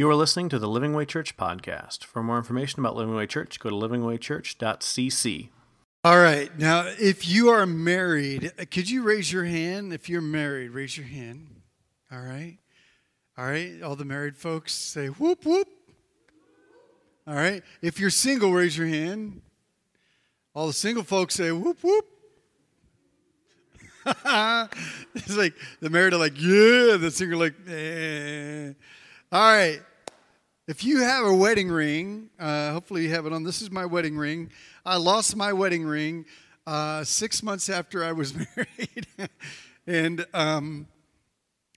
You are listening to the Living Way Church podcast. For more information about Living Way Church, go to livingwaychurch.cc. All right. Now, if you are married, could you raise your hand? If you're married, raise your hand. All right. All right. All the married folks say whoop, whoop. All right. If you're single, raise your hand. All the single folks say whoop, whoop. it's like the married are like, yeah. The single like, eh. All right. If you have a wedding ring, uh, hopefully you have it on. This is my wedding ring. I lost my wedding ring uh, six months after I was married. and um,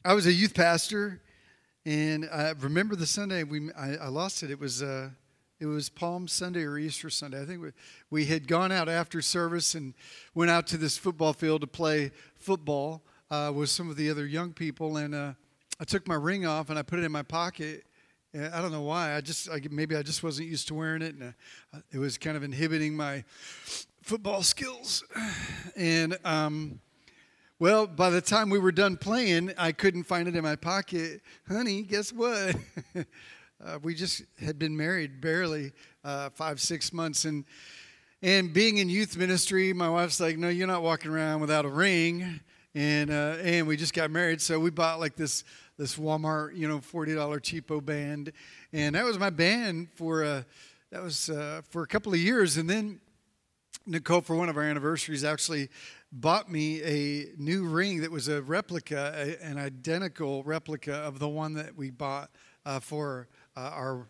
I was a youth pastor. And I remember the Sunday we, I, I lost it. It was, uh, it was Palm Sunday or Easter Sunday. I think we, we had gone out after service and went out to this football field to play football uh, with some of the other young people. And uh, I took my ring off and I put it in my pocket. I don't know why. I just I, maybe I just wasn't used to wearing it, and uh, it was kind of inhibiting my football skills. And um, well, by the time we were done playing, I couldn't find it in my pocket. Honey, guess what? uh, we just had been married barely uh, five six months, and and being in youth ministry, my wife's like, "No, you're not walking around without a ring." And uh, and we just got married, so we bought like this this Walmart, you know, forty dollar cheapo band, and that was my band for uh, that was uh, for a couple of years, and then Nicole for one of our anniversaries actually bought me a new ring that was a replica, a, an identical replica of the one that we bought uh, for uh, our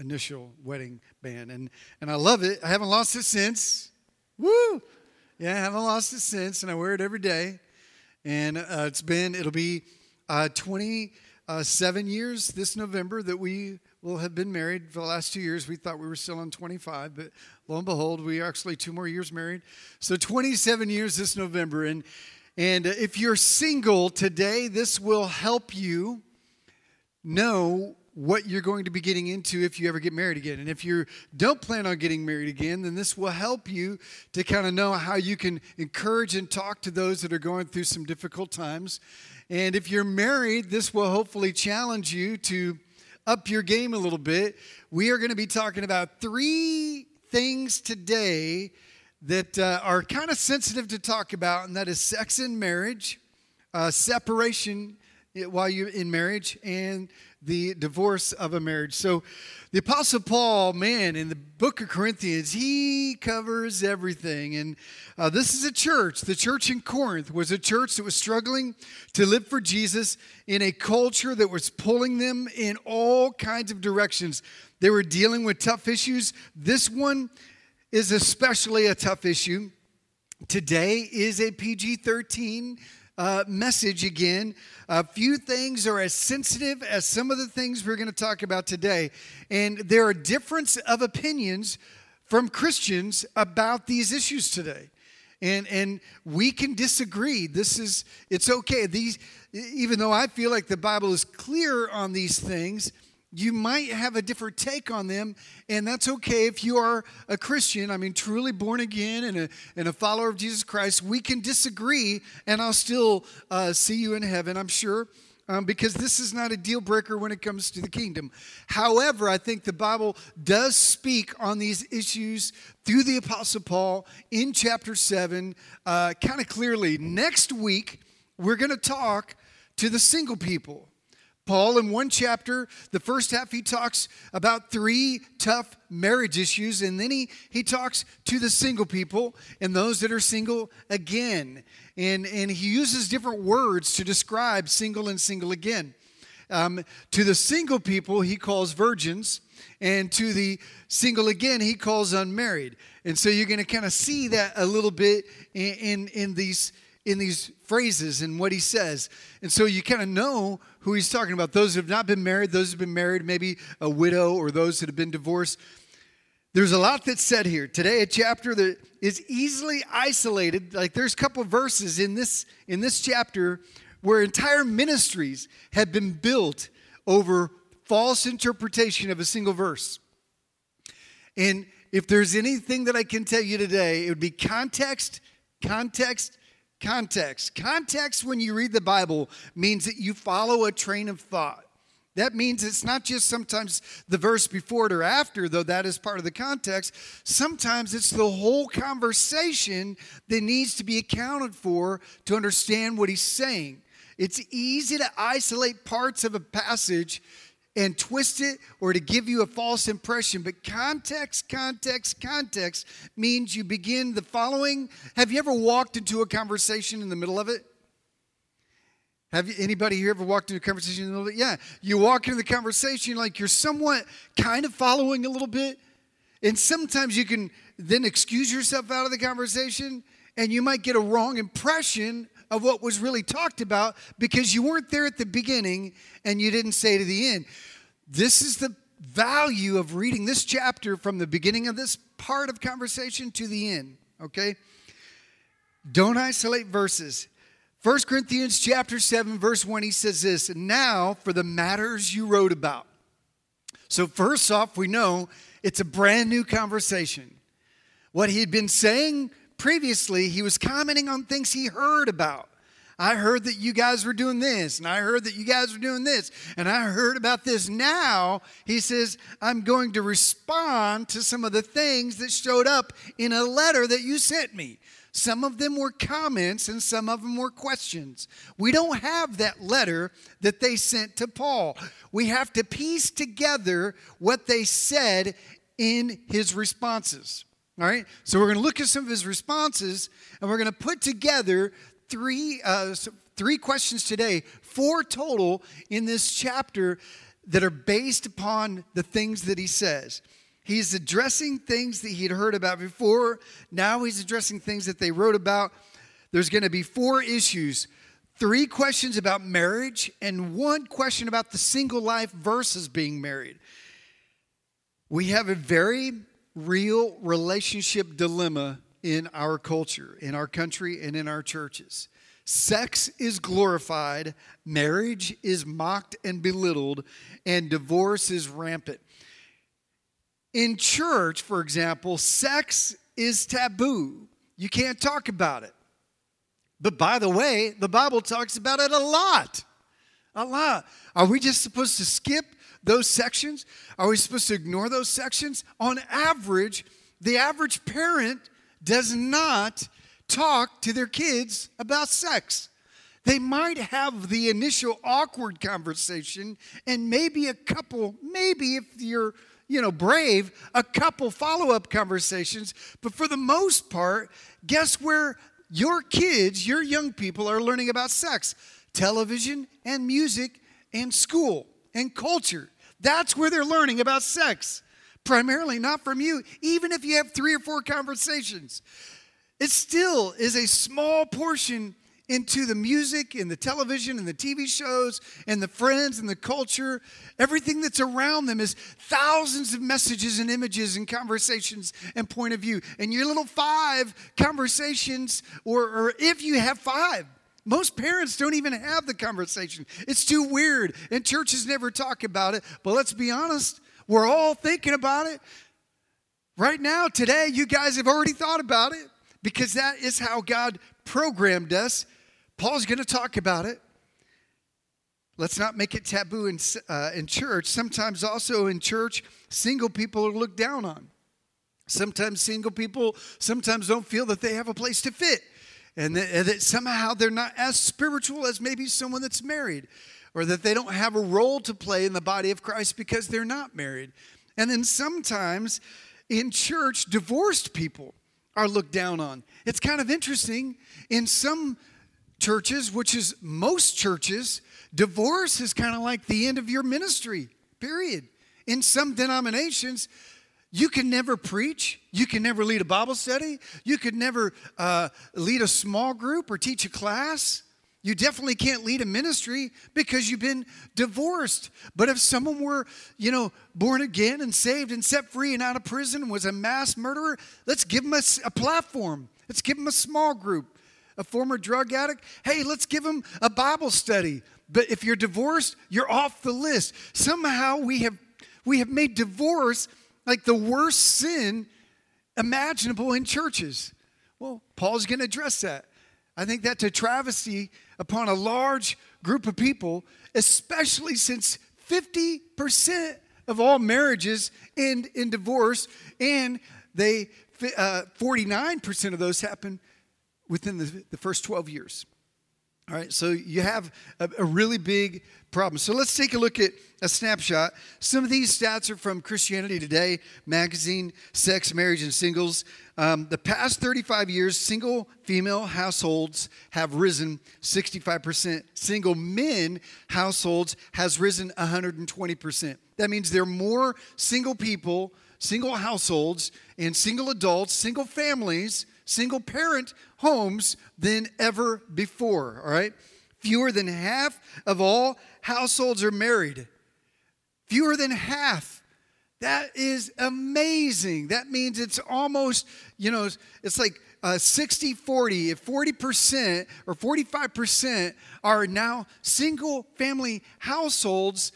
initial wedding band, and and I love it. I haven't lost it since. Woo! Yeah, I haven't lost it since, and I wear it every day. And uh, it's been it'll be uh, 27 years this November that we will have been married. For the last two years, we thought we were still on 25, but lo and behold, we are actually two more years married. So 27 years this November. And, and if you're single today, this will help you know what you're going to be getting into if you ever get married again. And if you don't plan on getting married again, then this will help you to kind of know how you can encourage and talk to those that are going through some difficult times and if you're married, this will hopefully challenge you to up your game a little bit. We are going to be talking about three things today that uh, are kind of sensitive to talk about, and that is sex in marriage, uh, separation while you're in marriage, and the divorce of a marriage. So, the Apostle Paul, man, in the book of Corinthians, he covers everything. And uh, this is a church. The church in Corinth was a church that was struggling to live for Jesus in a culture that was pulling them in all kinds of directions. They were dealing with tough issues. This one is especially a tough issue. Today is a PG 13 uh, message again. A few things are as sensitive as some of the things we're going to talk about today. And there are difference of opinions from Christians about these issues today. And, and we can disagree. This is, it's okay. These, even though I feel like the Bible is clear on these things, you might have a different take on them, and that's okay if you are a Christian, I mean, truly born again and a, and a follower of Jesus Christ. We can disagree, and I'll still uh, see you in heaven, I'm sure, um, because this is not a deal breaker when it comes to the kingdom. However, I think the Bible does speak on these issues through the Apostle Paul in chapter 7 uh, kind of clearly. Next week, we're going to talk to the single people. Paul, in one chapter, the first half, he talks about three tough marriage issues, and then he, he talks to the single people and those that are single again. And, and he uses different words to describe single and single again. Um, to the single people, he calls virgins, and to the single again, he calls unmarried. And so you're going to kind of see that a little bit in, in, in these in these phrases and what he says. And so you kind of know who he's talking about. Those who have not been married, those who have been married, maybe a widow, or those that have been divorced. There's a lot that's said here. Today, a chapter that is easily isolated. Like there's a couple verses in this in this chapter where entire ministries have been built over false interpretation of a single verse. And if there's anything that I can tell you today, it would be context, context, Context. Context, when you read the Bible, means that you follow a train of thought. That means it's not just sometimes the verse before it or after, though that is part of the context. Sometimes it's the whole conversation that needs to be accounted for to understand what he's saying. It's easy to isolate parts of a passage and twist it or to give you a false impression, but context, context, context means you begin the following. Have you ever walked into a conversation in the middle of it? Have you, anybody here ever walked into a conversation in the middle of it? Yeah. You walk into the conversation like you're somewhat kind of following a little bit. And sometimes you can then excuse yourself out of the conversation and you might get a wrong impression of what was really talked about because you weren't there at the beginning and you didn't say to the end. This is the value of reading this chapter from the beginning of this part of conversation to the end, okay? Don't isolate verses. 1 Corinthians chapter 7 verse 1 he says this, "Now for the matters you wrote about." So first off, we know it's a brand new conversation. What he had been saying previously, he was commenting on things he heard about. I heard that you guys were doing this, and I heard that you guys were doing this, and I heard about this. Now, he says, I'm going to respond to some of the things that showed up in a letter that you sent me. Some of them were comments and some of them were questions. We don't have that letter that they sent to Paul. We have to piece together what they said in his responses. All right? So we're going to look at some of his responses and we're going to put together three, uh, three questions today, four total in this chapter that are based upon the things that he says. He's addressing things that he'd heard about before. Now he's addressing things that they wrote about. There's going to be four issues three questions about marriage, and one question about the single life versus being married. We have a very real relationship dilemma in our culture, in our country, and in our churches. Sex is glorified, marriage is mocked and belittled, and divorce is rampant. In church, for example, sex is taboo. You can't talk about it. But by the way, the Bible talks about it a lot. A lot. Are we just supposed to skip those sections? Are we supposed to ignore those sections? On average, the average parent does not talk to their kids about sex. They might have the initial awkward conversation and maybe a couple, maybe if you're you know, brave, a couple follow up conversations. But for the most part, guess where your kids, your young people are learning about sex? Television and music and school and culture. That's where they're learning about sex. Primarily not from you, even if you have three or four conversations. It still is a small portion into the music and the television and the TV shows and the friends and the culture. Everything that's around them is thousands of messages and images and conversations and point of view. And your little five conversations, or, or if you have five, most parents don't even have the conversation. It's too weird, and churches never talk about it. But let's be honest, we're all thinking about it. Right now, today, you guys have already thought about it because that is how God programmed us Paul's going to talk about it. Let's not make it taboo in, uh, in church. Sometimes, also in church, single people are looked down on. Sometimes, single people sometimes don't feel that they have a place to fit, and that, that somehow they're not as spiritual as maybe someone that's married, or that they don't have a role to play in the body of Christ because they're not married. And then sometimes in church, divorced people are looked down on. It's kind of interesting. In some churches, which is most churches, divorce is kind of like the end of your ministry, period. In some denominations, you can never preach. You can never lead a Bible study. You could never uh, lead a small group or teach a class. You definitely can't lead a ministry because you've been divorced. But if someone were, you know, born again and saved and set free and out of prison was a mass murderer, let's give them a, a platform. Let's give them a small group a former drug addict, hey, let's give them a Bible study. But if you're divorced, you're off the list. Somehow we have we have made divorce like the worst sin imaginable in churches. Well, Paul's going to address that. I think that's a travesty upon a large group of people, especially since 50% of all marriages end in divorce, and they uh, 49% of those happen within the, the first 12 years. All right, so you have a, a, really big problem. So let's take a look at a snapshot. Some of these stats are from Christianity Today magazine, Sex, Marriage, and Singles. Um, the past 35 years, single female households have risen 65%. Single men households has risen 120%. That means there are more single people, single households, and single adults, single families single parent homes than ever before, all right? Fewer than half of all households are married. Fewer than half. That is amazing. That means it's almost, you know, it's like uh, 60 40. If 40% or 45% are now single family households,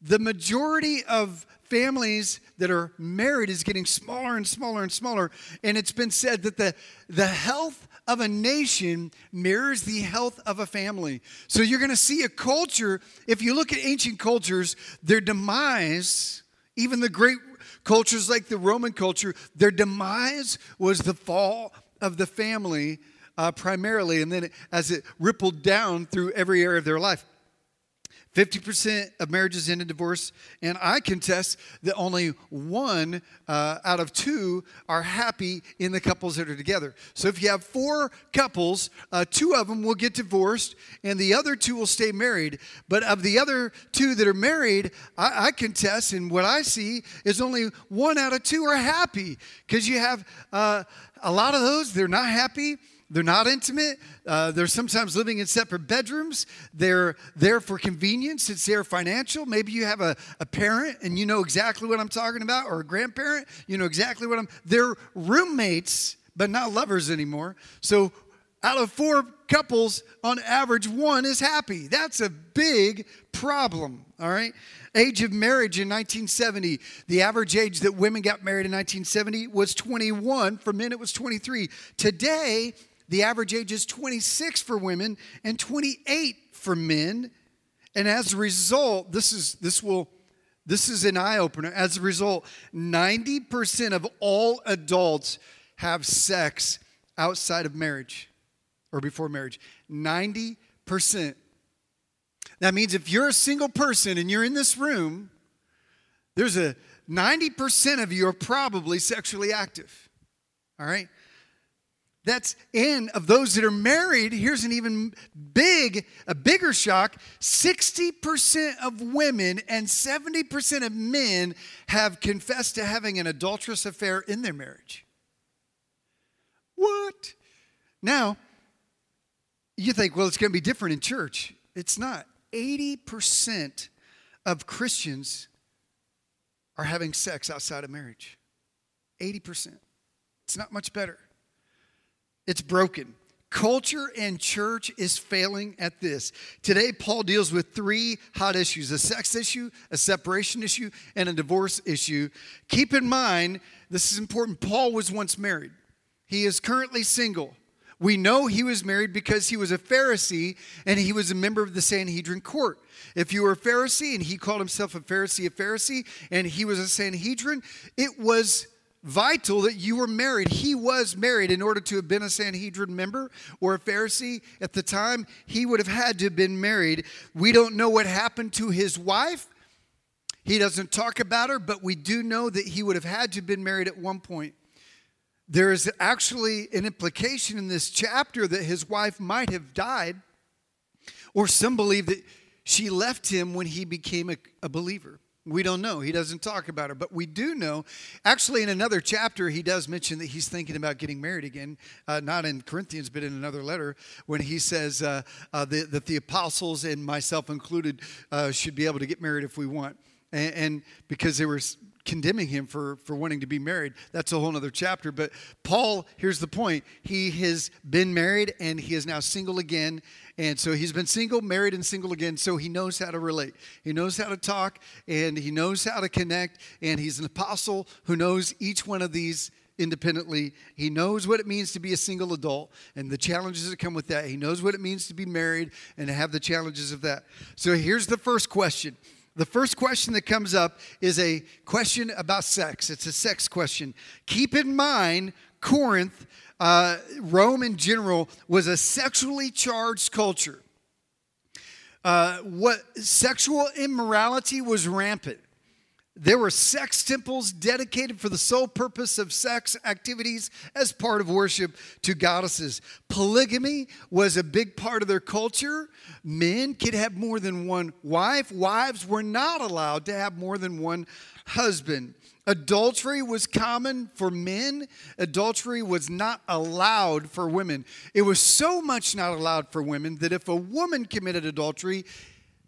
the majority of families that are married is getting smaller and smaller and smaller. And it's been said that the, the health of a nation mirrors the health of a family. So you're going to see a culture, if you look at ancient cultures, their demise, even the great cultures like the Roman culture, their demise was the fall of the family uh, primarily, and then as it rippled down through every area of their life. 50% of marriages end in divorce, and I contest that only one uh, out of two are happy in the couples that are together. So if you have four couples, uh, two of them will get divorced, and the other two will stay married. But of the other two that are married, I, I contest, and what I see is only one out of two are happy because you have uh, a lot of those, they're not happy they're not intimate. Uh, they're sometimes living in separate bedrooms. They're there for convenience. It's there financial. Maybe you have a, a parent and you know exactly what I'm talking about, or a grandparent, you know exactly what I'm. They're roommates, but not lovers anymore. So out of four couples, on average, one is happy. That's a big problem, all right? Age of marriage in 1970, the average age that women got married in 1970 was 21. For men, it was 23. Today, the average age is 26 for women and 28 for men. And as a result, this is this will this is an eye opener. As a result, 90% of all adults have sex outside of marriage or before marriage. 90%. That means if you're a single person and you're in this room, there's a 90% of you are probably sexually active. All right? That's in of those that are married. Here's an even big, a bigger shock 60% of women and 70% of men have confessed to having an adulterous affair in their marriage. What? Now, you think, well, it's going to be different in church. It's not. 80% of Christians are having sex outside of marriage. 80%. It's not much better. It's broken. Culture and church is failing at this. Today, Paul deals with three hot issues a sex issue, a separation issue, and a divorce issue. Keep in mind, this is important. Paul was once married, he is currently single. We know he was married because he was a Pharisee and he was a member of the Sanhedrin court. If you were a Pharisee and he called himself a Pharisee, a Pharisee, and he was a Sanhedrin, it was vital that you were married. He was married in order to have been a Sanhedrin member or a Pharisee at the time. He would have had to have been married. We don't know what happened to his wife. He doesn't talk about her, but we do know that he would have had to have been married at one point. There is actually an implication in this chapter that his wife might have died, or some believe that she left him when he became a, a believer. We don't know. He doesn't talk about her. But we do know, actually, in another chapter, he does mention that he's thinking about getting married again. Uh, not in Corinthians, but in another letter, when he says uh, uh, the, that the apostles and myself included uh, should be able to get married if we want. And, and because they were condemning him for, for wanting to be married. That's a whole other chapter. But Paul, here's the point he has been married and he is now single again. And so he's been single, married, and single again. So he knows how to relate. He knows how to talk and he knows how to connect. And he's an apostle who knows each one of these independently. He knows what it means to be a single adult and the challenges that come with that. He knows what it means to be married and to have the challenges of that. So here's the first question The first question that comes up is a question about sex. It's a sex question. Keep in mind, Corinth, uh, Rome in general, was a sexually charged culture. Uh, what sexual immorality was rampant. There were sex temples dedicated for the sole purpose of sex activities as part of worship to goddesses. Polygamy was a big part of their culture. Men could have more than one wife, wives were not allowed to have more than one husband. Adultery was common for men. Adultery was not allowed for women. It was so much not allowed for women that if a woman committed adultery,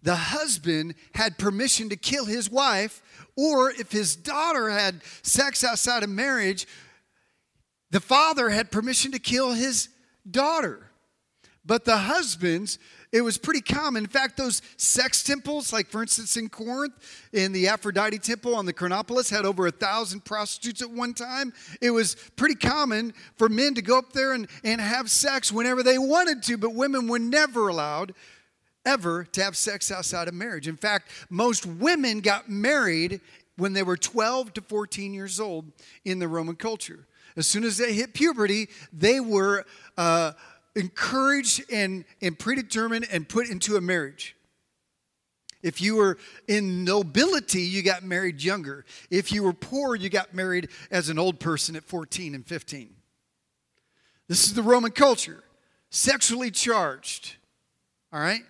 the husband had permission to kill his wife or if his daughter had sex outside of marriage, the father had permission to kill his daughter. But the husbands, it was pretty common. In fact, those sex temples, like for instance in Corinth, in the Aphrodite temple on the Chronopolis, had over a thousand prostitutes at one time. It was pretty common for men to go up there and, and have sex whenever they wanted to, but women were never allowed ever to have sex outside of marriage. In fact, most women got married when they were 12 to 14 years old in the Roman culture. As soon as they hit puberty, they were uh, encouraged and, and predetermined and put into a marriage. If you were in nobility, you got married younger. If you were poor, you got married as an old person at 14 and 15. This is the Roman culture, sexually charged. All right?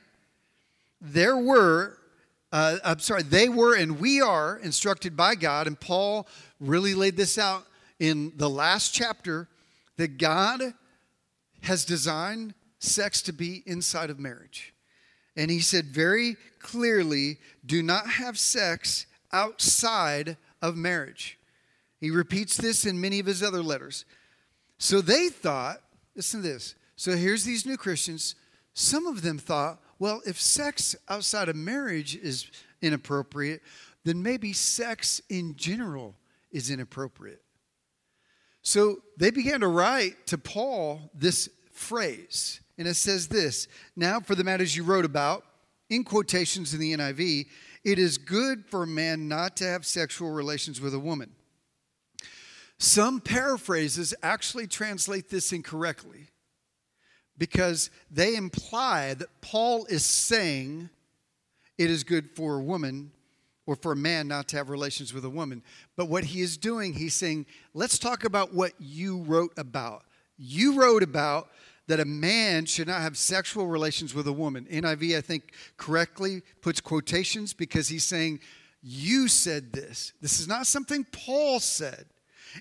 There were, uh, I'm sorry, they were and we are instructed by God, and Paul really laid this out in the last chapter that God has designed sex to be inside of marriage. And he said very clearly do not have sex outside of marriage. He repeats this in many of his other letters. So they thought, listen to this. So here's these new Christians. Some of them thought, well, if sex outside of marriage is inappropriate, then maybe sex in general is inappropriate. So they began to write to Paul this phrase, and it says this Now, for the matters you wrote about, in quotations in the NIV, it is good for a man not to have sexual relations with a woman. Some paraphrases actually translate this incorrectly because they imply that Paul is saying it is good for a woman or for a man not to have relations with a woman. But what he is doing, he's saying, let's talk about what you wrote about. You wrote about that a man should not have sexual relations with a woman. NIV, I think, correctly puts quotations because he's saying, You said this. This is not something Paul said.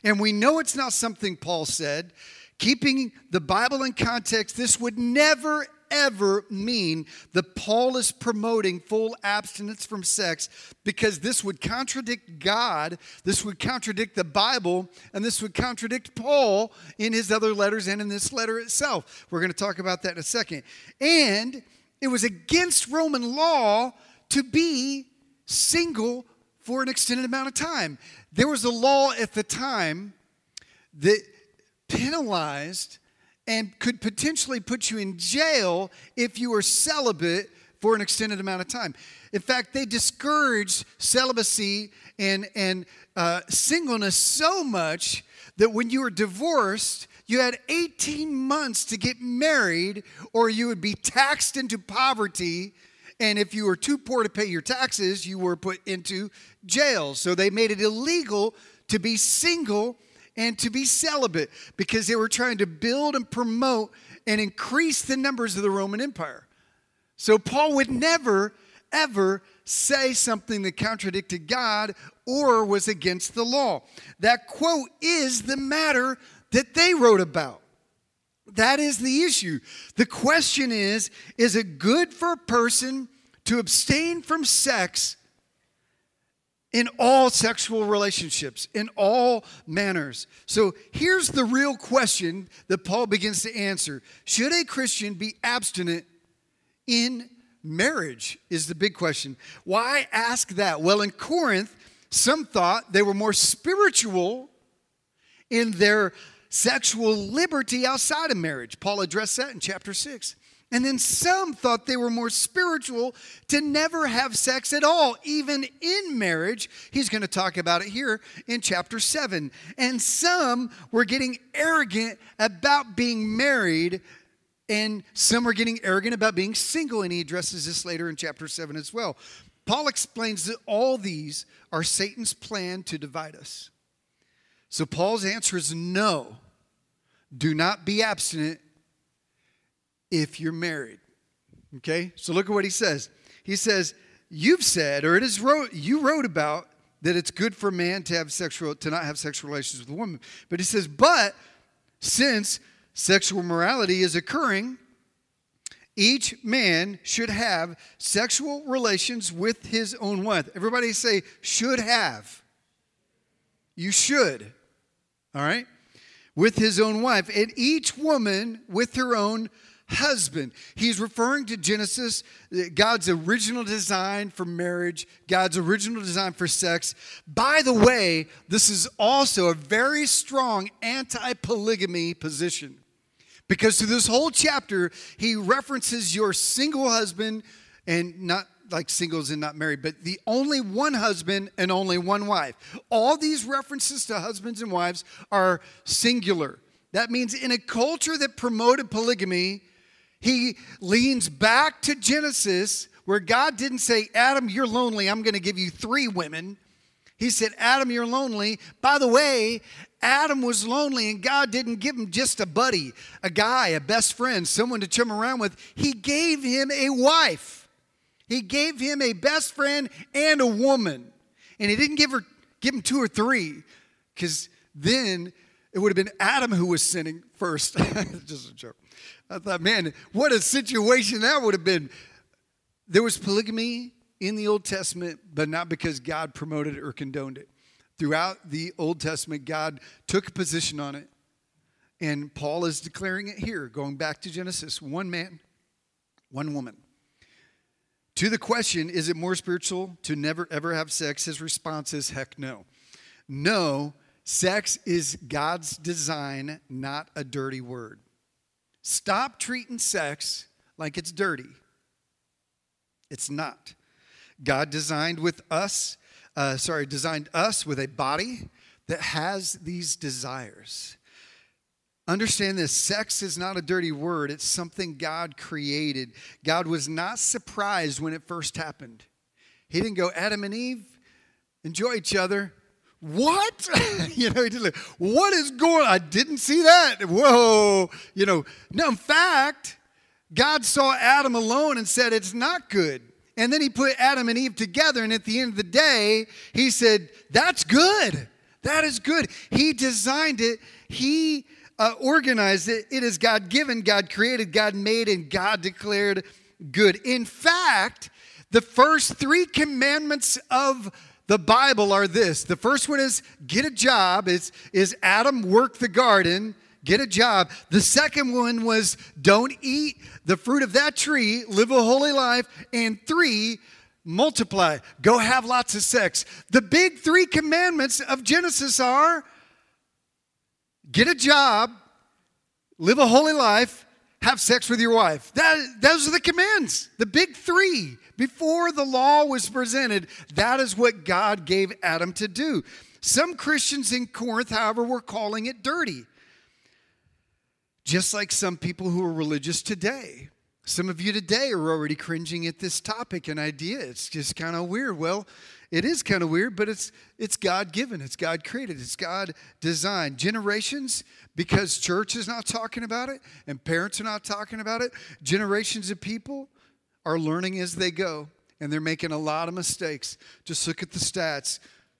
And we know it's not something Paul said Keeping the Bible in context, this would never, ever mean that Paul is promoting full abstinence from sex because this would contradict God, this would contradict the Bible, and this would contradict Paul in his other letters and in this letter itself. We're going to talk about that in a second. And it was against Roman law to be single for an extended amount of time. There was a law at the time that penalized and could potentially put you in jail if you were celibate for an extended amount of time. In fact, they discouraged celibacy and, and uh, singleness so much that when you were divorced, you had 18 months to get married, or you would be taxed into poverty. And if you were too poor to pay your taxes, you were put into jail. So they made it illegal to be single and to be celibate because they were trying to build and promote and increase the numbers of the Roman Empire. So Paul would never, ever say something that contradicted God or was against the law. That quote is the matter that they wrote about. That is the issue. The question is is it good for a person to abstain from sex in all sexual relationships, in all manners. So here's the real question that Paul begins to answer Should a Christian be abstinent in marriage? Is the big question. Why ask that? Well, in Corinth, some thought they were more spiritual in their sexual liberty outside of marriage. Paul addressed that in chapter 6. And then some thought they were more spiritual to never have sex at all, even in marriage. He's going to talk about it here in chapter 7. And some were getting arrogant about being married, and some were getting arrogant about being single. And he addresses this later in chapter 7 as well. Paul explains that all these are Satan's plan to divide us. So Paul's answer is no. Do not be abstinent if you're married. Okay? So look at what he says. He says, You've said, or it is wrote, you wrote about that it's good for man to have sexual to not have sexual relations with a woman. But he says, but since sexual morality is occurring, each man should have sexual relations with his own wife. Everybody say, should have. You should. All right? With his own wife. And each woman with her own husband. He's referring to Genesis, God's original design for marriage, God's original design for sex. By the way, this is also a very strong anti polygamy position. Because through this whole chapter, he references your single husband and not like singles and not married, but the only one husband and only one wife. All these references to husbands and wives are singular. That means in a culture that promoted polygamy, he leans back to Genesis, where God didn't say, Adam, you're lonely. I'm going to give you three women. He said, Adam, you're lonely. By the way, Adam was lonely, and God didn't give him just a buddy, a guy, a best friend, someone to chum around with. He gave him a wife. He gave him a best friend and a woman. And he didn't give her give him two or three, because then it would have been Adam who was sinning first. just a joke. I thought, man, what a situation that would have been. There was polygamy in the Old Testament, but not because God promoted it or condoned it. Throughout the Old Testament, God took a position on it. And Paul is declaring it here, going back to Genesis one man, one woman. To the question, is it more spiritual to never ever have sex? His response is heck no. No, sex is God's design, not a dirty word. Stop treating sex like it's dirty. It's not. God designed with us, uh, sorry, designed us with a body that has these desires. Understand this sex is not a dirty word, it's something God created. God was not surprised when it first happened. He didn't go, Adam and Eve, enjoy each other what? you know, he did like, what is going I didn't see that. Whoa. You know, no, in fact, God saw Adam alone and said, it's not good. And then he put Adam and Eve together. And at the end of the day, he said, that's good. That is good. He designed it. He uh, organized it. It is God given, God created, God made, and God declared good. In fact, the first three commandments of the Bible are this. The first one is get a job. Is is Adam work the garden, get a job. The second one was don't eat the fruit of that tree, live a holy life. And three, multiply, go have lots of sex. The big three commandments of Genesis are get a job, live a holy life, have sex with your wife. That, those are the commands, the big three. Before the law was presented, that is what God gave Adam to do. Some Christians in Corinth, however, were calling it dirty. Just like some people who are religious today. Some of you today are already cringing at this topic and idea. It's just kind of weird. Well, it is kind of weird, but it's it's God given, it's God created, it's God designed. Generations, because church is not talking about it and parents are not talking about it, generations of people are learning as they go, and they're making a lot of mistakes. Just look at the stats.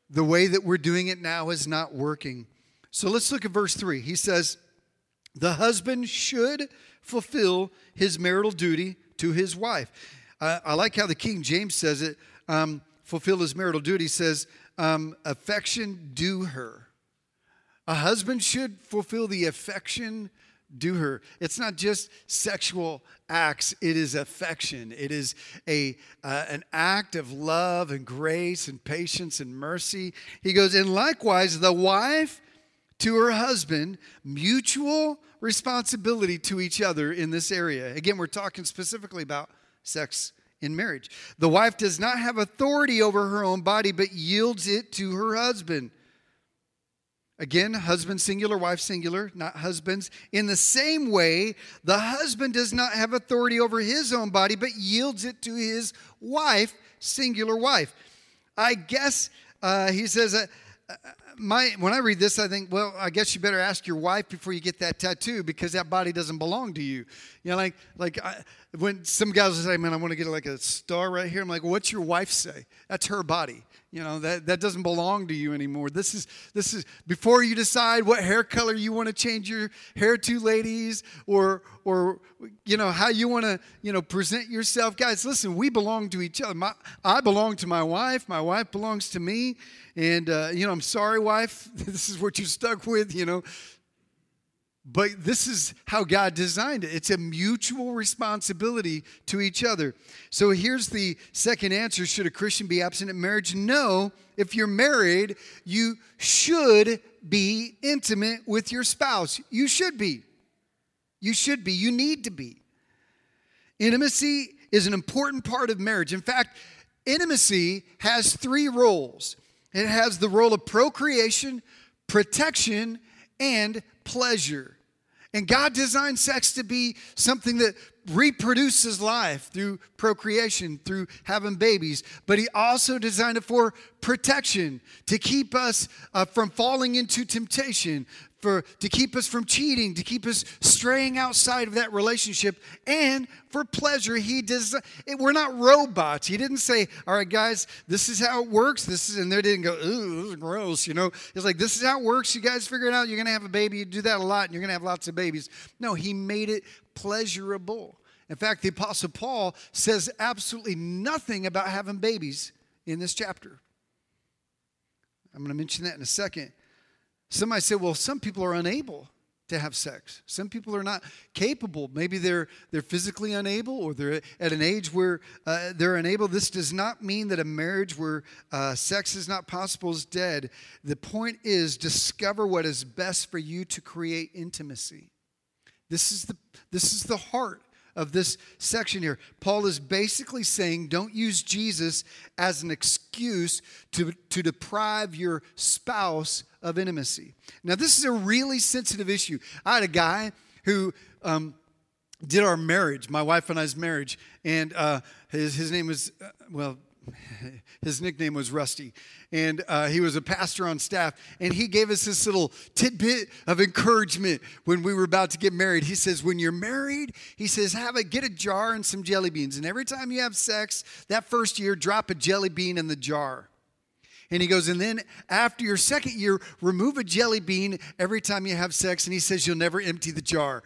The way that we're doing it now is not working. So let's look at verse 3. He says, The husband should fulfill his marital duty to his wife. Uh, I like how the King James says it um, fulfill his marital duty, says, um, affection due her. A husband should fulfill the affection due her. It's not just sexual acts, it is affection. It is a, uh, an act of love and grace and patience and mercy. He goes, and likewise, the wife to her husband, mutual responsibility to each other in this area. Again, we're talking specifically about sex in marriage. The wife does not have authority over her own body, but yields it to her husband. Again, husband singular, wife singular, not husbands. In the same way, the husband does not have authority over his own body, but yields it to his wife, singular wife. I guess uh, he says, uh, uh my, when I read this, I think, well, I guess you better ask your wife before you get that tattoo because that body doesn't belong to you. You know, like, like I, when some guys will say, man, I want to get like a star right here. I'm like, what's your wife say? That's her body. You know, that, that doesn't belong to you anymore. This is, this is, before you decide what hair color you want to change your hair to, ladies, or, or, you know, how you want to, you know, present yourself. Guys, listen, we belong to each other. My, I belong to my wife. My wife belongs to me. And, uh, you know, I'm sorry, wife. this is what you're stuck with, you know. But this is how God designed it. It's a mutual responsibility to each other. So here's the second answer Should a Christian be absent in marriage? No. If you're married, you should be intimate with your spouse. You should be. You should be. You need to be. Intimacy is an important part of marriage. In fact, intimacy has three roles it has the role of procreation, protection, and pleasure. And God designed sex to be something that reproduces life through procreation, through having babies. But He also designed it for protection, to keep us uh, from falling into temptation, for to keep us from cheating, to keep us straying outside of that relationship, and for pleasure. He does. It, We're not robots. He didn't say, "All right, guys, this is how it works." This is, and they didn't go, "Ooh, this is gross." You know, it's like this is how it works. You guys figure it out. You're gonna have a baby. You do that a lot, and you're gonna have lots of babies. No, he made it pleasurable. In fact, the Apostle Paul says absolutely nothing about having babies in this chapter. I'm going to mention that in a second. Somebody say, well, some people are unable to have sex. Some people are not capable. Maybe they're they're physically unable, or they're at an age where uh, they're unable. This does not mean that a marriage where uh, sex is not possible is dead. The point is discover what is best for you to create intimacy. This is the this is the heart of this section here. Paul is basically saying don't use Jesus as an excuse to, to deprive your spouse of intimacy. Now, this is a really sensitive issue. I had a guy who um, did our marriage, my wife and I's marriage, and uh, his, his name was, uh, well, his nickname was Rusty, and uh, he was a pastor on staff. And he gave us this little tidbit of encouragement when we were about to get married. He says, "When you're married, he says, have a get a jar and some jelly beans, and every time you have sex, that first year, drop a jelly bean in the jar." And he goes, and then after your second year, remove a jelly bean every time you have sex. And he says, you'll never empty the jar.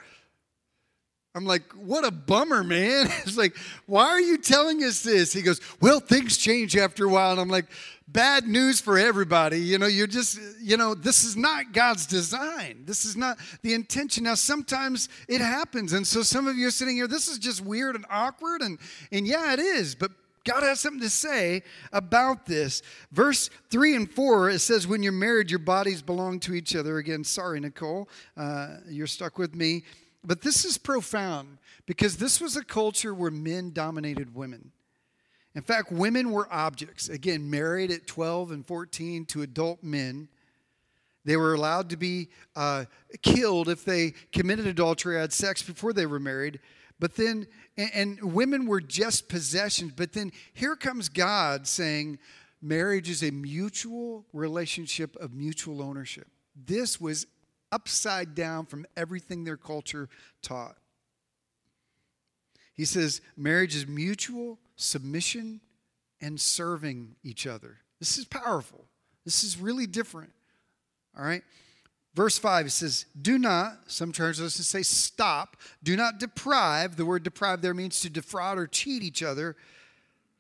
I'm like, what a bummer, man. It's like, why are you telling us this? He goes, well, things change after a while. And I'm like, bad news for everybody. You know, you're just, you know, this is not God's design. This is not the intention. Now, sometimes it happens. And so some of you are sitting here, this is just weird and awkward. And, and yeah, it is. But God has something to say about this. Verse 3 and 4, it says, When you're married, your bodies belong to each other. Again, sorry, Nicole, uh, you're stuck with me. But this is profound because this was a culture where men dominated women. In fact, women were objects. Again, married at 12 and 14 to adult men. They were allowed to be uh, killed if they committed adultery, had sex before they were married. But then, and, and women were just possessions. But then here comes God saying, marriage is a mutual relationship of mutual ownership. This was upside down from everything their culture taught. He says marriage is mutual submission and serving each other. This is powerful. This is really different. All right? Verse 5 it says, Do not, some translations say stop, do not deprive. The word deprive there means to defraud or cheat each other.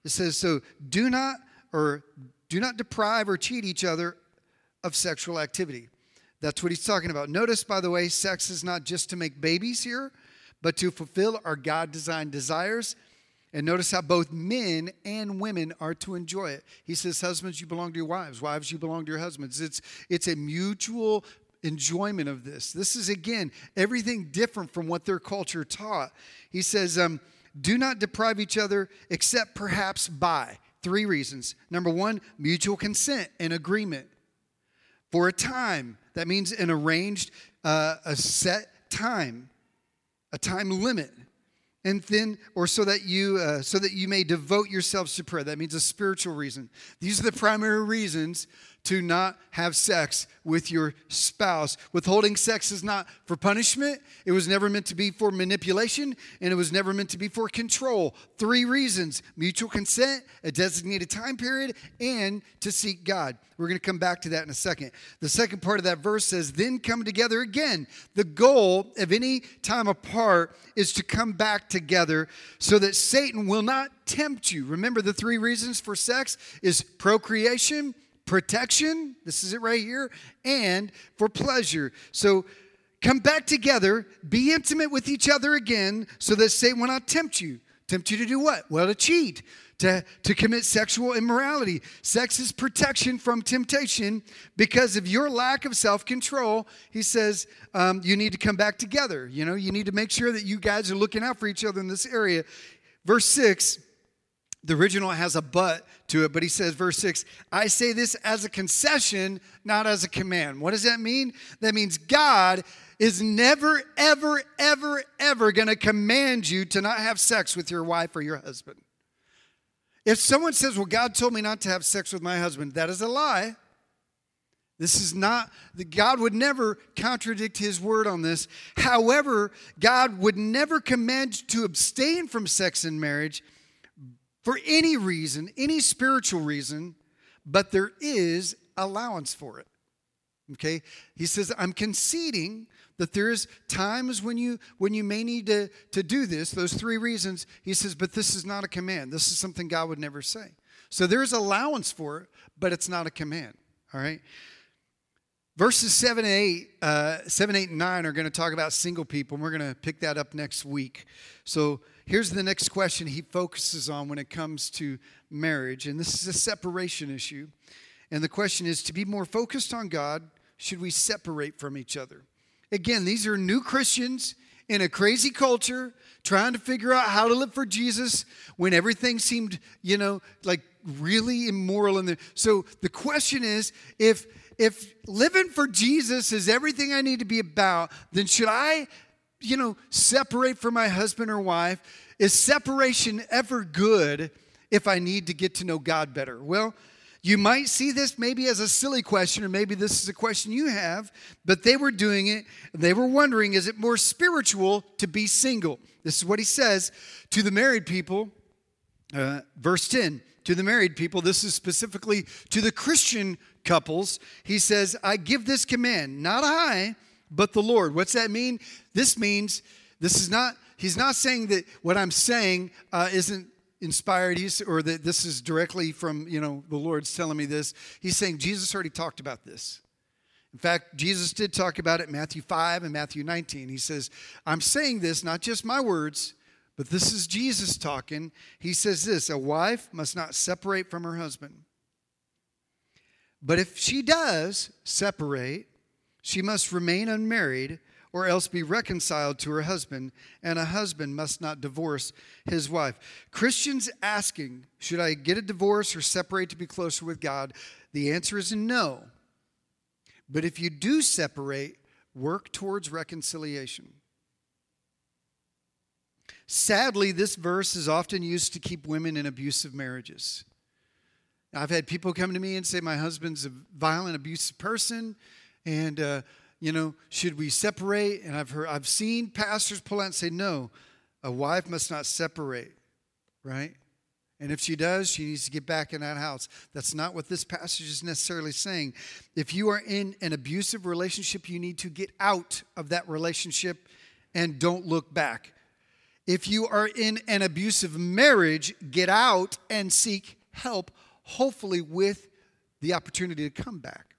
It says, So do not, or do not deprive or cheat each other of sexual activity. That's what he's talking about. Notice, by the way, sex is not just to make babies here, but to fulfill our God designed desires. And notice how both men and women are to enjoy it. He says, Husbands, you belong to your wives. Wives, you belong to your husbands. It's, it's a mutual enjoyment of this. This is, again, everything different from what their culture taught. He says, um, Do not deprive each other except perhaps by three reasons. Number one, mutual consent and agreement. For a time, that means an arranged, uh, a set time, a time limit. And then or so that you uh, so that you may devote yourselves to prayer. That means a spiritual reason. These are the primary reasons to not have sex with your spouse. Withholding sex is not for punishment, it was never meant to be for manipulation, and it was never meant to be for control. Three reasons mutual consent, a designated time period, and to seek God. We're going to come back to that in a second. The second part of that verse says, Then come together again. The goal of any time apart is to come back together so that Satan will not tempt you. Remember, the three reasons for sex is procreation protection, this is it right here, and for pleasure. So come back together, be intimate with each other again, so that Satan will not tempt you. Tempt you to do what? Well, to cheat, to, to commit sexual immorality. Sex is protection from temptation because of your lack of self control. He says um, you need to come back together. You know, you need to make sure that you guys are looking out for each other in this area. Verse 6 the original has a but to it, but he says, verse 6, I say this as a concession, not as a command. What does that mean? That means God is never, ever, ever, ever going to command you to not have sex with your wife or your husband. If someone says, Well, God told me not to have sex with my husband, that is a lie. This is not, God would never contradict his word on this. However, God would never command to abstain from sex in marriage for any reason, any spiritual reason, but there is allowance for it. Okay? He says, I'm conceding that there is times when you when you may need to, to do this, those three reasons. He says, but this is not a command. This is something God would never say. So there's allowance for it, but it's not a command. All right. Verses 7 and 8, uh, 7, 8, and 9 are going to talk about single people, and we're going to pick that up next week. So here's the next question he focuses on when it comes to marriage, and this is a separation issue. And the question is to be more focused on God, should we separate from each other? Again, these are new Christians in a crazy culture trying to figure out how to live for Jesus when everything seemed, you know, like really immoral in there. So the question is if if living for Jesus is everything I need to be about, then should I you know, separate from my husband or wife? Is separation ever good if I need to get to know God better? Well, you might see this maybe as a silly question, or maybe this is a question you have, but they were doing it. They were wondering is it more spiritual to be single? This is what he says to the married people, uh, verse 10. To the married people, this is specifically to the Christian couples. He says, I give this command, not I, but the Lord. What's that mean? This means this is not, he's not saying that what I'm saying uh, isn't inspired he's, or that this is directly from, you know, the Lord's telling me this. He's saying Jesus already talked about this. In fact, Jesus did talk about it in Matthew 5 and Matthew 19. He says, I'm saying this, not just my words, but this is Jesus talking. He says this a wife must not separate from her husband. But if she does separate, she must remain unmarried or else be reconciled to her husband, and a husband must not divorce his wife. Christians asking, should I get a divorce or separate to be closer with God? The answer is no. But if you do separate, work towards reconciliation. Sadly, this verse is often used to keep women in abusive marriages. I've had people come to me and say, My husband's a violent, abusive person and uh, you know, should we separate? And I've heard, I've seen pastors pull out and say, no, a wife must not separate, right? And if she does, she needs to get back in that house. That's not what this passage is necessarily saying. If you are in an abusive relationship, you need to get out of that relationship and don't look back. If you are in an abusive marriage, get out and seek help, hopefully with the opportunity to come back.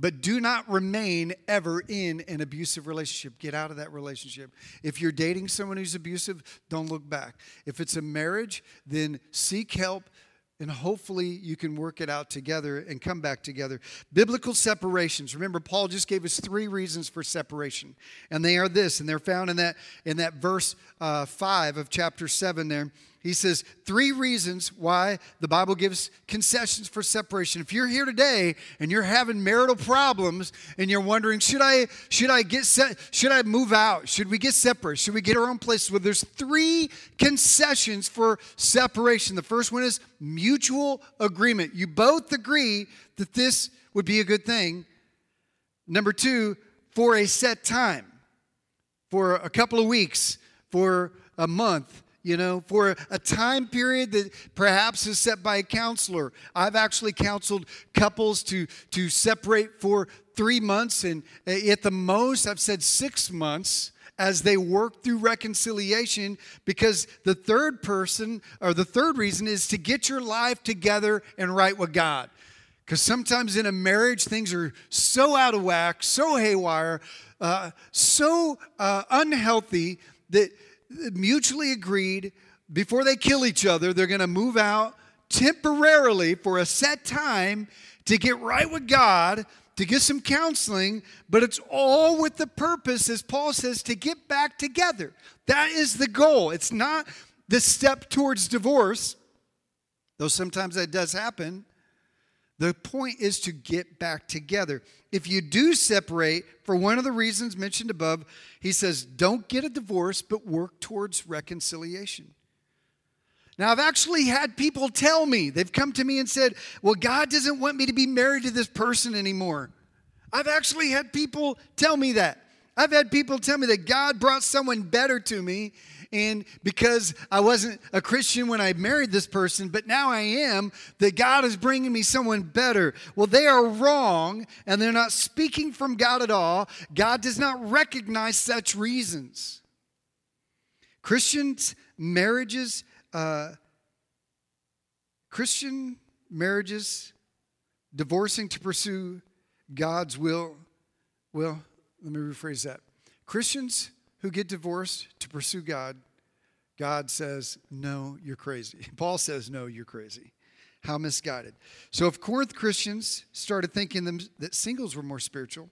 But do not remain ever in an abusive relationship. Get out of that relationship. If you're dating someone who's abusive, don't look back. If it's a marriage, then seek help and hopefully you can work it out together and come back together. Biblical separations. Remember, Paul just gave us three reasons for separation, and they are this, and they're found in that in that verse uh, five of chapter seven there. He says three reasons why the Bible gives concessions for separation. If you're here today and you're having marital problems and you're wondering, should I should I get set, should I move out? Should we get separate? Should we get our own place? Well, there's three concessions for separation. The first one is mutual agreement. You both agree that this would be a good thing. Number two, for a set time, for a couple of weeks, for a month you know, for a time period that perhaps is set by a counselor. I've actually counseled couples to, to separate for three months, and at the most, I've said six months as they work through reconciliation because the third person or the third reason is to get your life together and right with God. Because sometimes in a marriage, things are so out of whack, so haywire, uh, so uh, unhealthy that mutually agreed before they kill each other, they're going to move out temporarily for a set time to get right with God, to get some counseling, but it's all with the purpose, as Paul says, to get back together. That is the goal. It's not the step towards divorce, though sometimes that does happen. The point is to get back together. If you do separate for one of the reasons mentioned above, he says, don't get a divorce, but work towards reconciliation. Now, I've actually had people tell me, they've come to me and said, Well, God doesn't want me to be married to this person anymore. I've actually had people tell me that. I've had people tell me that God brought someone better to me and because I wasn't a Christian when I married this person, but now I am, that God is bringing me someone better. Well, they are wrong, and they're not speaking from God at all. God does not recognize such reasons. Christians' marriages, uh, Christian marriages, divorcing to pursue God's will. Well, let me rephrase that. Christians who get divorced to pursue God, God says, No, you're crazy. Paul says, No, you're crazy. How misguided. So, if Corinth Christians started thinking them, that singles were more spiritual,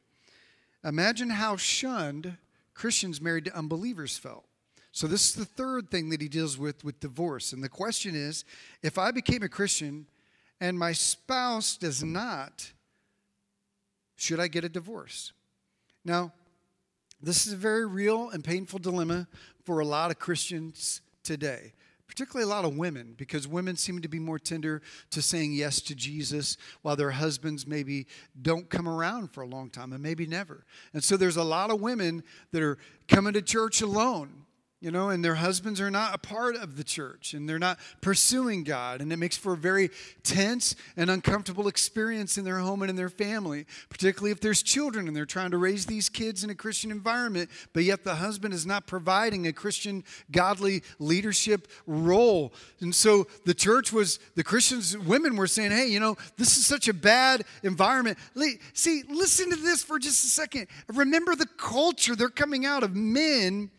imagine how shunned Christians married to unbelievers felt. So, this is the third thing that he deals with with divorce. And the question is if I became a Christian and my spouse does not, should I get a divorce? Now, this is a very real and painful dilemma for a lot of Christians today, particularly a lot of women, because women seem to be more tender to saying yes to Jesus while their husbands maybe don't come around for a long time and maybe never. And so there's a lot of women that are coming to church alone you know, and their husbands are not a part of the church and they're not pursuing God. And it makes for a very tense and uncomfortable experience in their home and in their family, particularly if there's children and they're trying to raise these kids in a Christian environment, but yet the husband is not providing a Christian, godly leadership role. And so the church was, the Christians, women were saying, hey, you know, this is such a bad environment. See, listen to this for just a second. Remember the culture they're coming out of men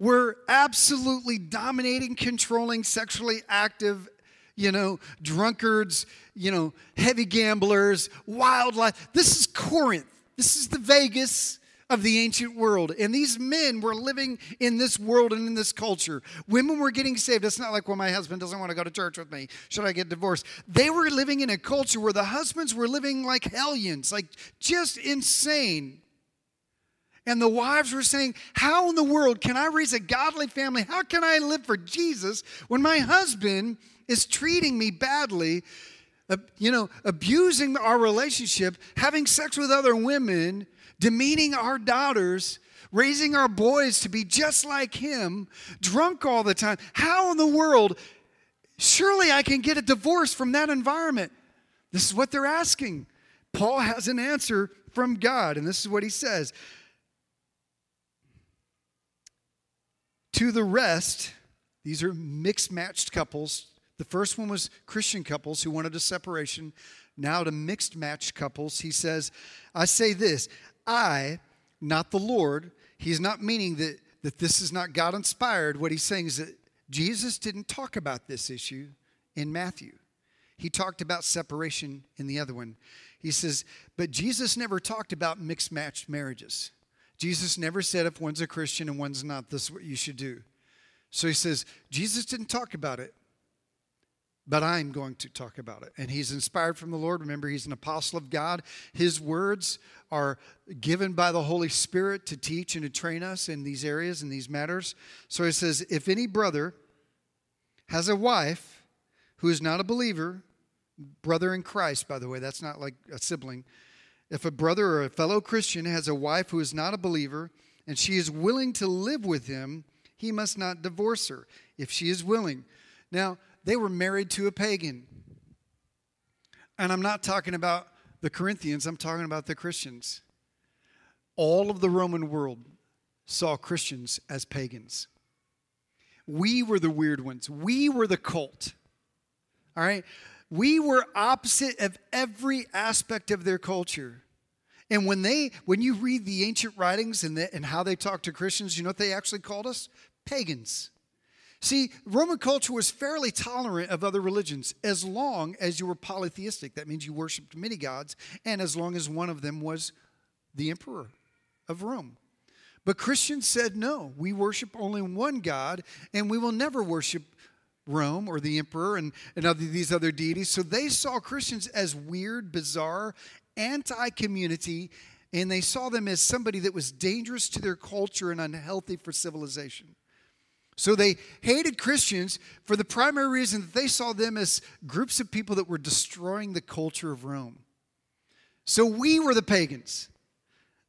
were absolutely dominating, controlling, sexually active, you know, drunkards, you know, heavy gamblers, wildlife. This is Corinth. This is the Vegas of the ancient world. And these men were living in this world and in this culture. Women were getting saved. It's not like, well, my husband doesn't want to go to church with me. Should I get divorced? They were living in a culture where the husbands were living like hellions, like just insane. And the wives were saying, How in the world can I raise a godly family? How can I live for Jesus when my husband is treating me badly, uh, you know, abusing our relationship, having sex with other women, demeaning our daughters? Raising our boys to be just like him, drunk all the time. How in the world? Surely I can get a divorce from that environment. This is what they're asking. Paul has an answer from God, and this is what he says To the rest, these are mixed matched couples. The first one was Christian couples who wanted a separation. Now to mixed matched couples, he says, I say this I, not the Lord, he's not meaning that, that this is not God inspired. What he's saying is that Jesus didn't talk about this issue in Matthew. he talked about separation in the other one. He says, but Jesus never talked about mixed matched marriages. Jesus never said if one's a Christian and one's not, this is what you should do. So he says, Jesus didn't talk about it, but I'm going to talk about it. And he's inspired from the Lord. Remember, he's an apostle of God. His words are given by the Holy Spirit to teach and to train us in these areas and these matters. So he says, if any brother has a wife who is not a believer, brother in Christ, by the way, that's not like a sibling if a brother or a fellow Christian has a wife who is not a believer and she is willing to live with him, he must not divorce her if she is willing. Now, they were married to a pagan. And I'm not talking about the Corinthians, I'm talking about the Christians. All of the Roman world saw Christians as pagans. We were the weird ones, we were the cult. All right? We were opposite of every aspect of their culture. And when they, when you read the ancient writings and, the, and how they talked to Christians, you know what they actually called us? Pagans. See, Roman culture was fairly tolerant of other religions as long as you were polytheistic. That means you worshiped many gods, and as long as one of them was the emperor of Rome. But Christians said, no, we worship only one God, and we will never worship Rome or the emperor and, and other, these other deities. So they saw Christians as weird, bizarre, anti community, and they saw them as somebody that was dangerous to their culture and unhealthy for civilization. So they hated Christians for the primary reason that they saw them as groups of people that were destroying the culture of Rome. So we were the pagans.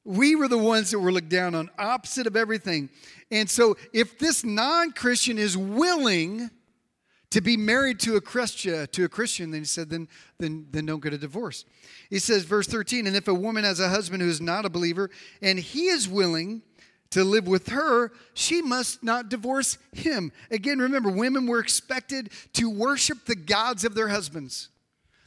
We were the ones that were looked down on, opposite of everything. And so if this non Christian is willing to be married to a Christian, to a Christian, then he said, then, then, then don't get a divorce. He says, verse 13, and if a woman has a husband who is not a believer and he is willing to live with her, she must not divorce him. Again, remember, women were expected to worship the gods of their husbands.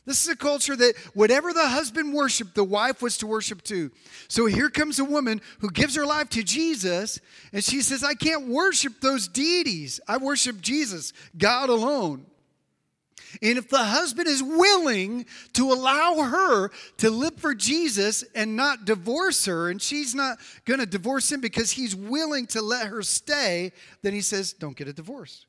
This is a culture that whatever the husband worshiped, the wife was to worship too. So here comes a woman who gives her life to Jesus, and she says, I can't worship those deities. I worship Jesus, God alone. And if the husband is willing to allow her to live for Jesus and not divorce her, and she's not going to divorce him because he's willing to let her stay, then he says, Don't get a divorce.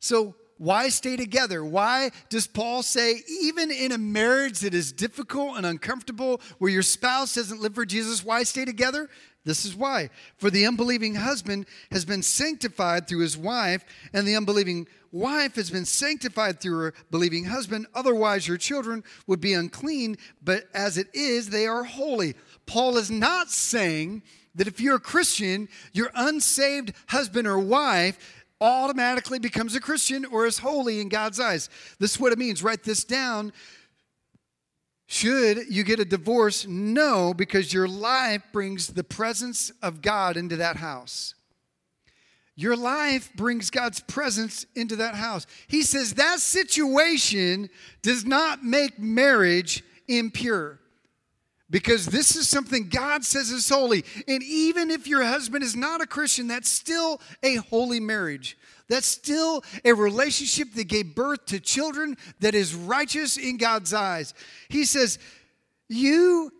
So why stay together? Why does Paul say, even in a marriage that is difficult and uncomfortable, where your spouse doesn't live for Jesus, why stay together? This is why. For the unbelieving husband has been sanctified through his wife, and the unbelieving wife has been sanctified through her believing husband. Otherwise, your children would be unclean, but as it is, they are holy. Paul is not saying that if you're a Christian, your unsaved husband or wife automatically becomes a Christian or is holy in God's eyes. This is what it means. Write this down. Should you get a divorce? No, because your life brings the presence of God into that house. Your life brings God's presence into that house. He says that situation does not make marriage impure because this is something God says is holy. And even if your husband is not a Christian, that's still a holy marriage. That's still a relationship that gave birth to children that is righteous in God's eyes. He says, You,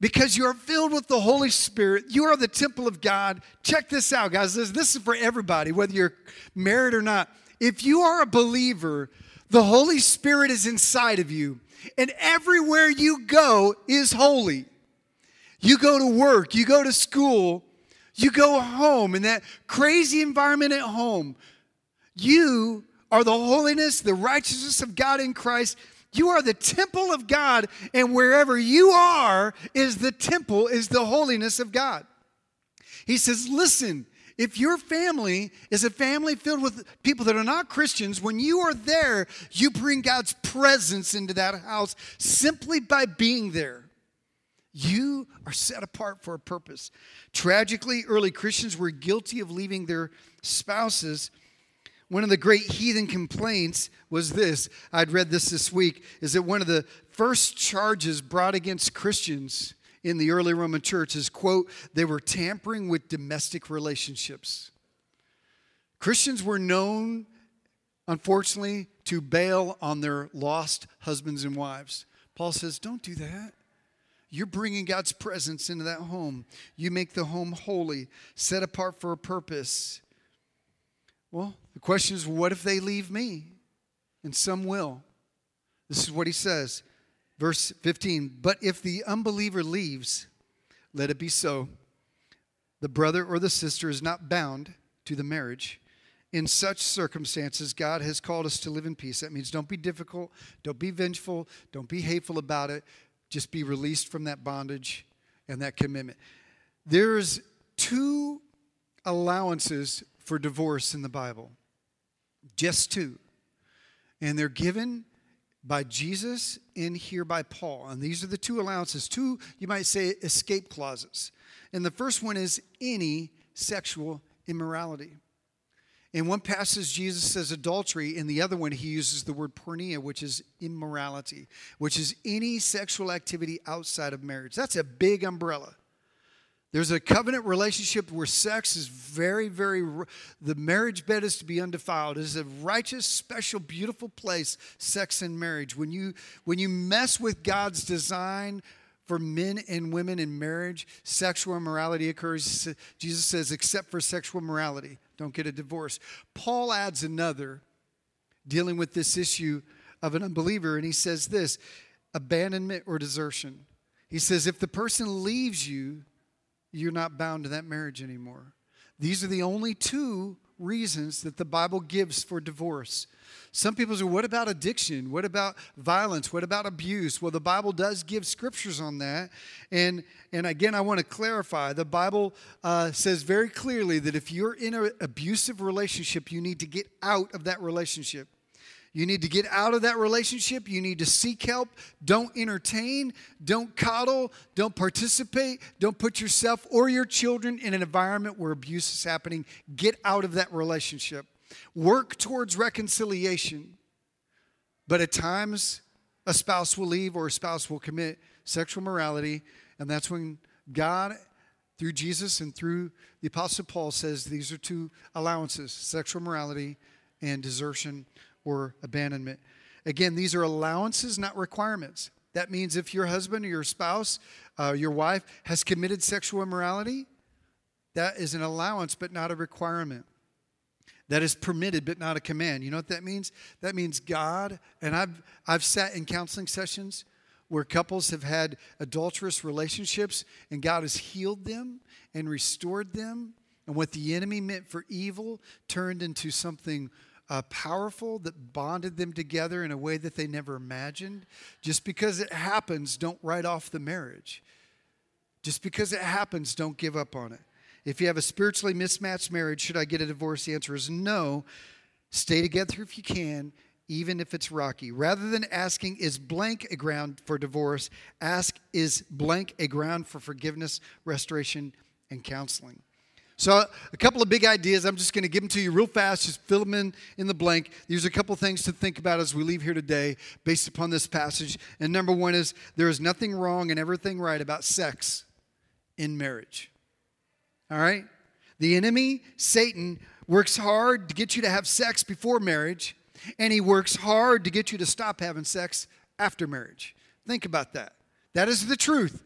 because you are filled with the Holy Spirit, you are the temple of God. Check this out, guys. This, this is for everybody, whether you're married or not. If you are a believer, the Holy Spirit is inside of you and everywhere you go is holy. You go to work, you go to school, you go home in that crazy environment at home. You are the holiness, the righteousness of God in Christ. You are the temple of God, and wherever you are is the temple, is the holiness of God. He says, Listen, if your family is a family filled with people that are not Christians, when you are there, you bring God's presence into that house simply by being there. You are set apart for a purpose. Tragically, early Christians were guilty of leaving their spouses. One of the great heathen complaints was this I'd read this this week is that one of the first charges brought against Christians in the early Roman church is, quote, they were tampering with domestic relationships. Christians were known, unfortunately, to bail on their lost husbands and wives. Paul says, Don't do that. You're bringing God's presence into that home. You make the home holy, set apart for a purpose. Well, the question is, what if they leave me? And some will. This is what he says. Verse 15 But if the unbeliever leaves, let it be so. The brother or the sister is not bound to the marriage. In such circumstances, God has called us to live in peace. That means don't be difficult, don't be vengeful, don't be hateful about it. Just be released from that bondage and that commitment. There's two allowances for divorce in the Bible, just two. And they're given by Jesus and here by Paul. And these are the two allowances, two, you might say, escape clauses. And the first one is any sexual immorality. In one passage, Jesus says adultery. In the other one, he uses the word porneia, which is immorality, which is any sexual activity outside of marriage. That's a big umbrella. There's a covenant relationship where sex is very, very, the marriage bed is to be undefiled. It is a righteous, special, beautiful place, sex and marriage. When you, when you mess with God's design for men and women in marriage, sexual immorality occurs. Jesus says, except for sexual morality, don't get a divorce. Paul adds another dealing with this issue of an unbeliever, and he says this abandonment or desertion. He says, if the person leaves you, you're not bound to that marriage anymore. These are the only two reasons that the Bible gives for divorce. Some people say, what about addiction? What about violence? What about abuse? Well, the Bible does give scriptures on that. And, and again, I want to clarify the Bible uh, says very clearly that if you're in an abusive relationship, you need to get out of that relationship. You need to get out of that relationship. You need to seek help. Don't entertain. Don't coddle. Don't participate. Don't put yourself or your children in an environment where abuse is happening. Get out of that relationship. Work towards reconciliation. But at times, a spouse will leave or a spouse will commit sexual morality. And that's when God, through Jesus and through the Apostle Paul, says these are two allowances sexual morality and desertion or abandonment. Again, these are allowances, not requirements. That means if your husband or your spouse, uh, your wife, has committed sexual immorality, that is an allowance but not a requirement. That is permitted but not a command. You know what that means? That means God, and I've, I've sat in counseling sessions where couples have had adulterous relationships and God has healed them and restored them. And what the enemy meant for evil turned into something uh, powerful that bonded them together in a way that they never imagined. Just because it happens, don't write off the marriage. Just because it happens, don't give up on it. If you have a spiritually mismatched marriage, should I get a divorce? The answer is no. Stay together if you can, even if it's rocky. Rather than asking, is blank a ground for divorce, ask, is blank a ground for forgiveness, restoration, and counseling? So, a couple of big ideas. I'm just going to give them to you real fast. Just fill them in in the blank. There's a couple things to think about as we leave here today based upon this passage. And number one is there is nothing wrong and everything right about sex in marriage. All right? The enemy, Satan, works hard to get you to have sex before marriage, and he works hard to get you to stop having sex after marriage. Think about that. That is the truth.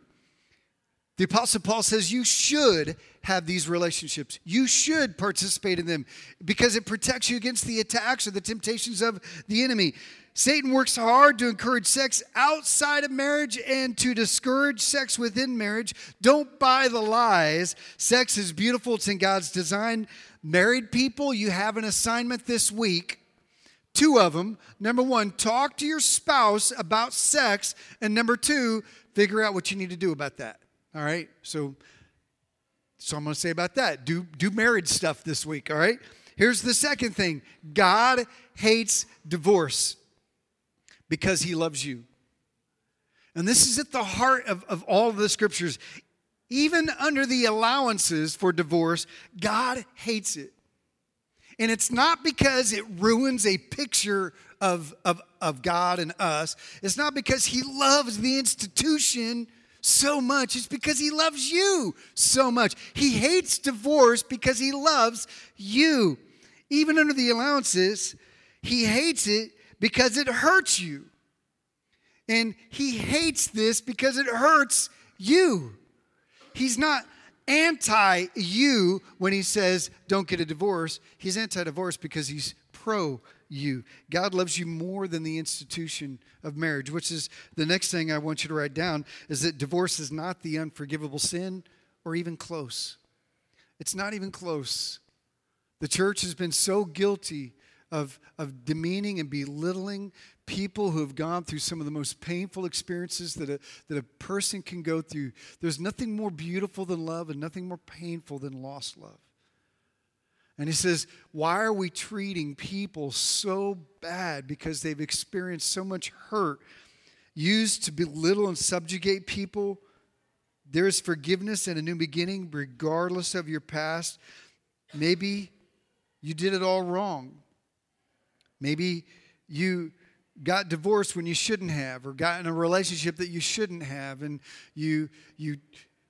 The Apostle Paul says you should have these relationships. You should participate in them because it protects you against the attacks or the temptations of the enemy. Satan works hard to encourage sex outside of marriage and to discourage sex within marriage. Don't buy the lies. Sex is beautiful, it's in God's design. Married people, you have an assignment this week. Two of them. Number one, talk to your spouse about sex. And number two, figure out what you need to do about that. All right? So, so I'm going to say about that. Do, do marriage stuff this week, all right? Here's the second thing God hates divorce because he loves you. And this is at the heart of, of all of the scriptures. Even under the allowances for divorce, God hates it. And it's not because it ruins a picture of, of, of God and us. It's not because he loves the institution so much is because he loves you so much. He hates divorce because he loves you. Even under the allowances, he hates it because it hurts you. And he hates this because it hurts you. He's not anti you when he says don't get a divorce. He's anti divorce because he's pro you. God loves you more than the institution of marriage, which is the next thing I want you to write down is that divorce is not the unforgivable sin or even close. It's not even close. The church has been so guilty of, of demeaning and belittling people who have gone through some of the most painful experiences that a, that a person can go through. There's nothing more beautiful than love and nothing more painful than lost love. And he says, Why are we treating people so bad because they've experienced so much hurt, used to belittle and subjugate people? There is forgiveness and a new beginning, regardless of your past. Maybe you did it all wrong. Maybe you got divorced when you shouldn't have, or got in a relationship that you shouldn't have, and you you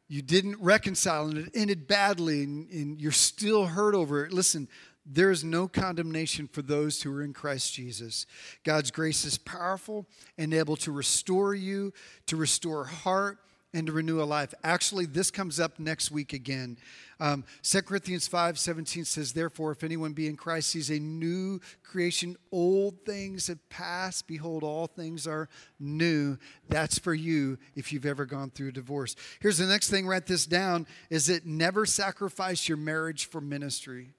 you didn't reconcile and it ended badly, and, and you're still hurt over it. Listen, there is no condemnation for those who are in Christ Jesus. God's grace is powerful and able to restore you, to restore heart, and to renew a life. Actually, this comes up next week again. Um, 2 Corinthians 5 17 says, Therefore, if anyone be in Christ, he's a new creation. Old things have passed. Behold, all things are new. That's for you if you've ever gone through a divorce. Here's the next thing, write this down, is that never sacrifice your marriage for ministry.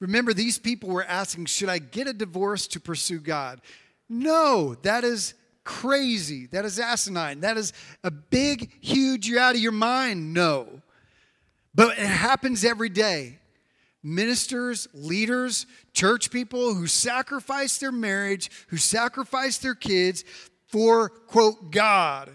Remember, these people were asking, Should I get a divorce to pursue God? No, that is crazy. That is asinine. That is a big, huge, you're out of your mind. No. But it happens every day. Ministers, leaders, church people who sacrifice their marriage, who sacrifice their kids for, quote, God.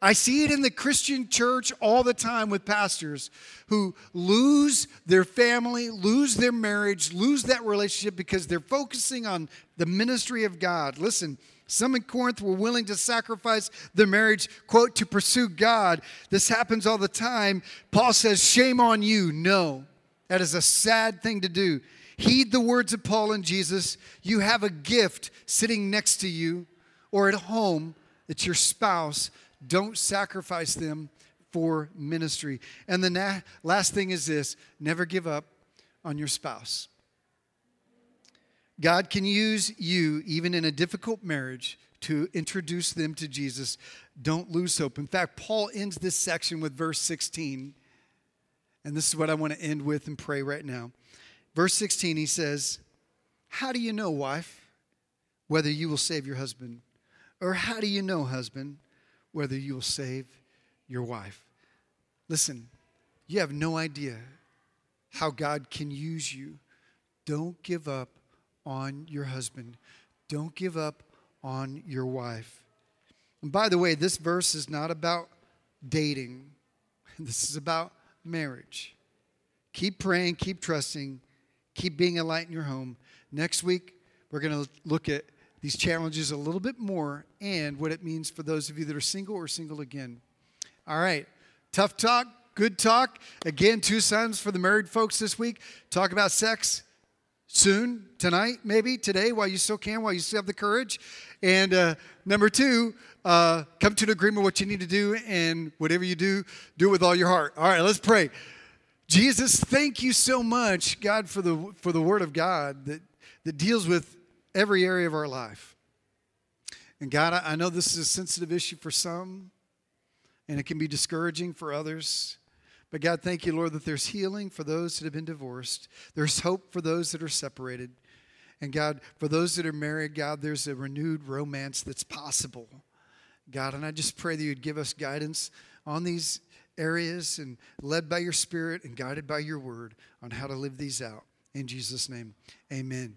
I see it in the Christian church all the time with pastors who lose their family, lose their marriage, lose that relationship because they're focusing on the ministry of God. Listen, some in Corinth were willing to sacrifice their marriage, quote, to pursue God. This happens all the time. Paul says, Shame on you. No, that is a sad thing to do. Heed the words of Paul and Jesus. You have a gift sitting next to you or at home. It's your spouse. Don't sacrifice them for ministry. And the na- last thing is this never give up on your spouse. God can use you, even in a difficult marriage, to introduce them to Jesus. Don't lose hope. In fact, Paul ends this section with verse 16. And this is what I want to end with and pray right now. Verse 16, he says, How do you know, wife, whether you will save your husband? Or how do you know, husband, whether you will save your wife? Listen, you have no idea how God can use you. Don't give up on your husband. Don't give up on your wife. And by the way, this verse is not about dating, this is about marriage. Keep praying, keep trusting, keep being a light in your home. Next week, we're going to look at these challenges a little bit more and what it means for those of you that are single or single again. All right, tough talk, good talk. Again, two sons for the married folks this week. Talk about sex soon, tonight, maybe today, while you still can, while you still have the courage. And uh, number two, uh, come to an agreement what you need to do, and whatever you do, do it with all your heart. All right, let's pray. Jesus, thank you so much, God, for the for the Word of God that that deals with every area of our life. And God, I, I know this is a sensitive issue for some, and it can be discouraging for others. But God, thank you, Lord, that there's healing for those that have been divorced. There's hope for those that are separated. And God, for those that are married, God, there's a renewed romance that's possible. God, and I just pray that you'd give us guidance on these areas and led by your spirit and guided by your word on how to live these out. In Jesus' name, amen.